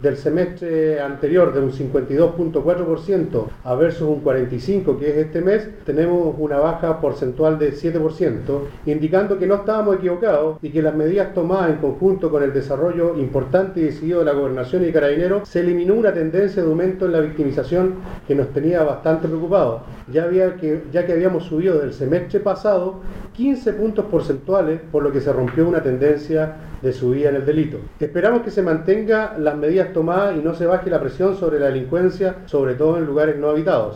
del semestre anterior de un 52.4% a versus un 45% que es este mes, tenemos una baja porcentual de 7%, indicando que no estábamos equivocados y que las medidas tomadas en conjunto con el desarrollo importante y decidido de la gobernación y carabineros se eliminó una tendencia de aumento en la victimización que nos tenía bastante preocupados, ya, que, ya que habíamos subido del semestre pasado 15 puntos porcentuales, por lo que se rompió una tendencia de subida en el delito. Esperamos que se mantenga las medidas tomadas y no se baje la presión sobre la delincuencia, sobre todo en lugares no habitados.